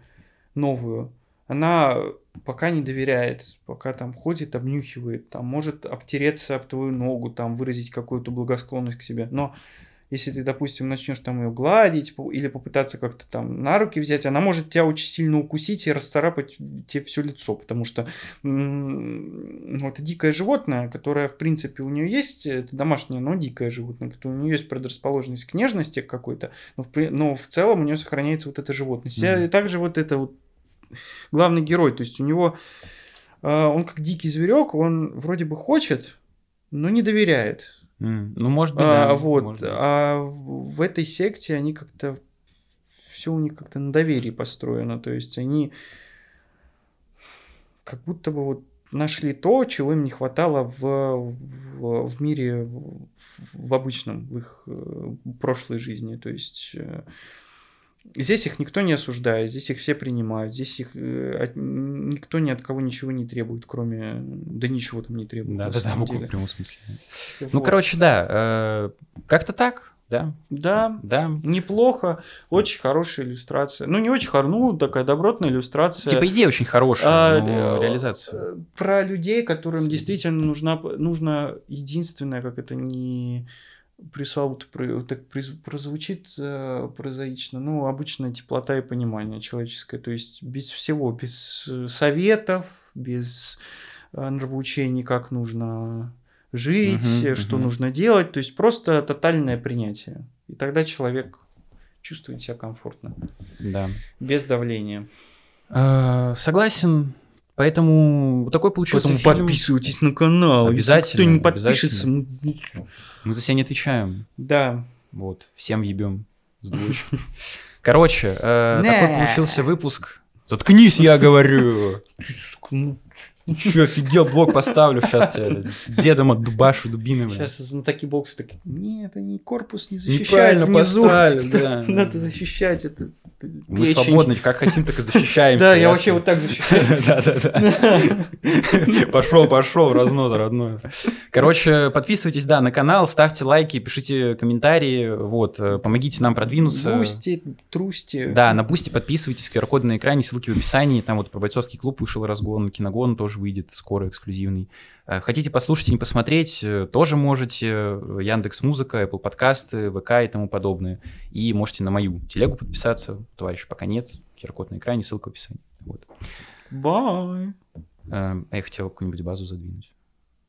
новую, она пока не доверяет, пока там ходит, обнюхивает, там может обтереться об твою ногу, там выразить какую-то благосклонность к себе. Но если ты, допустим, начнешь там ее гладить или попытаться как-то там на руки взять, она может тебя очень сильно укусить и расцарапать тебе все лицо, потому что ну, это дикое животное, которое, в принципе, у нее есть, это домашнее, но дикое животное, которое у нее есть предрасположенность к нежности какой-то, но в, но в целом у нее сохраняется вот эта животность. Мгм. И также вот это вот главный герой, то есть у него э, он как дикий зверек, он вроде бы хочет, но не доверяет. Ну, может быть, А, да. вот, может быть. а в в этой секте они как-то все у них как-то на доверии построено, то есть они как будто бы вот нашли то, чего им не хватало в, в, в мире в, в обычном, в их э, прошлой жизни, то есть э, Здесь их никто не осуждает, здесь их все принимают, здесь их э, от- никто ни от кого ничего не требует, кроме... Да ничего там не требует, Да, да, да, в буквальном деле. прямом смысле. Ну, Вот. короче, да, э, как-то так, да, Да, да. Неплохо, очень хорошая иллюстрация. Ну, не очень хорошая, ну, такая добротная иллюстрация. Типа идея очень хорошая, А, но э, реализация. Про людей, которым действительно нужна, нужно единственное, как это не пресловуто про- так прозвучит э, прозаично, ну, обычная теплота и понимание человеческое, то есть без всего, без э, советов, без э, нравоучений, как нужно жить, э, что мгм. нужно делать, то есть просто тотальное принятие. И тогда человек чувствуете себя комфортно. Да. Без давления. Согласен. Поэтому такой получился Поэтому фильм. подписывайтесь на канал. Обязательно, Если кто не подпишется, мы- Мы за себя не отвечаем. да. Вот, всем ебем с двоечки. Короче, э, такой получился выпуск. Заткнись, я говорю. Че, офигел, блок поставлю, сейчас тебя дедом отдубашу дубинами. Сейчас на такие боксы так, нет, они корпус не защищают Неправильно внизу. поставили, да. Надо защищать это. Мы печень. свободны, как хотим, так и защищаемся. Да, я вообще вот так защищаю. Да-да-да. Пошел, пошел, разнос родной. Короче, подписывайтесь, да, на канал, ставьте лайки, пишите комментарии, вот, э, помогите нам продвинуться. Boosty, трусти. Да, на Boosty подписывайтесь, QR-коды на экране, ссылки в описании. Там вот про бойцовский клуб вышел разгон, киногон тоже выйдет скоро, эксклюзивный. Э, Хотите послушать и не посмотреть, э, тоже можете. Яндекс Музыка, Apple подкасты, ВК и тому подобное. И можете на мою телегу подписаться. Товарищ пока нет. QR-код на экране, ссылка в описании. Вот. Бай. Э, А я хотел какую-нибудь базу задвинуть.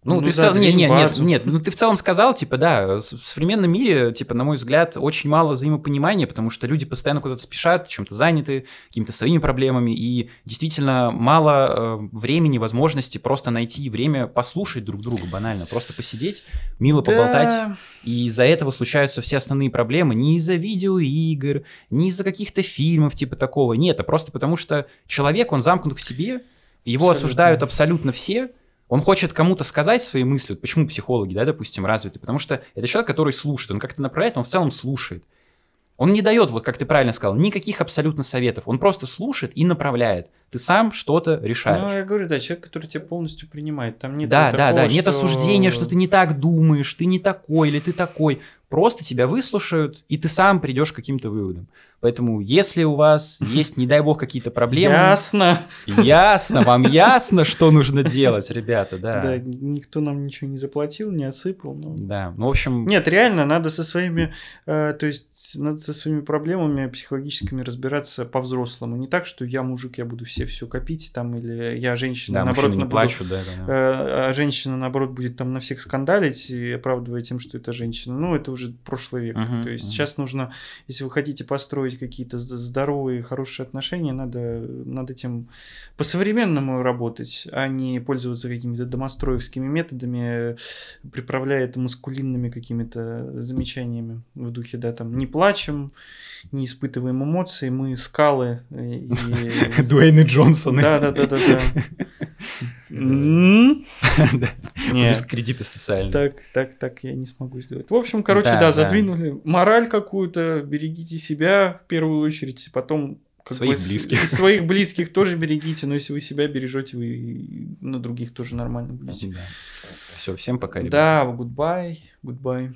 Ну, Ну, ты в целом... Нет, нет, нет, нет, ну ты в целом сказал, типа, да, в современном мире, типа, на мой взгляд, очень мало взаимопонимания, потому что люди постоянно куда-то спешат, чем-то заняты, какими-то своими проблемами, и действительно мало э, времени, возможности просто найти время послушать друг друга банально, просто посидеть, мило поболтать, Да. и из-за этого случаются все основные проблемы не из-за видеоигр, не из-за каких-то фильмов типа такого. Нет, а просто потому что человек, он замкнут в себе, его Абсолютно. осуждают абсолютно все. Он хочет кому-то сказать свои мысли. Вот почему психологи, да, допустим, развиты? Потому что это человек, который слушает. Он как-то направляет, он в целом слушает. Он не дает, вот как ты правильно сказал, никаких абсолютно советов. Он просто слушает и направляет. Ты сам что-то решаешь. Ну, я говорю, да, человек, который тебя полностью принимает. Там нет Да, да, такого, да. Нет что- осуждения, что ты не так думаешь, ты не такой или ты такой. Просто тебя выслушают, и ты сам придешь к каким-то выводам. Поэтому, если у вас есть, не дай бог, какие-то проблемы, Ясно. ясно, вам ясно, что нужно делать, ребята, да. Да, никто нам ничего не заплатил, не отсыпал. но- Да, ну, в общем, Нет, реально, надо со своими, э, то есть, надо со своими проблемами психологическими разбираться по-взрослому. Не так, что я мужик, я буду все все копить, там, или я женщина, да, наоборот, не буду- плачут, да, да, да. э, а женщина, наоборот, будет там на всех скандалить и оправдывая тем, что это женщина. Ну, это уже прошлый век. Мгм, То есть мгм. сейчас нужно, если вы хотите построить какие-то здоровые, хорошие отношения, надо над этим по-современному работать, а не пользоваться какими-то домостроевскими методами, э, приправляя это маскулинными какими-то замечаниями в духе, да, там, не плачем, не испытываем эмоций, мы скалы. э, и- Дуэйн и Джонсон. Да, да, да, да, да. М? Да. Не. Плюс кредиты социальные. Так, так, так я не смогу сделать. В общем, короче, Да, да, да. задвинули мораль какую-то, берегите себя в первую очередь, потом как Своих бы близких. своих близких тоже берегите, но если вы себя бережете, вы на других тоже нормально будете. Все, всем пока, ребята. Да, goodbye, goodbye.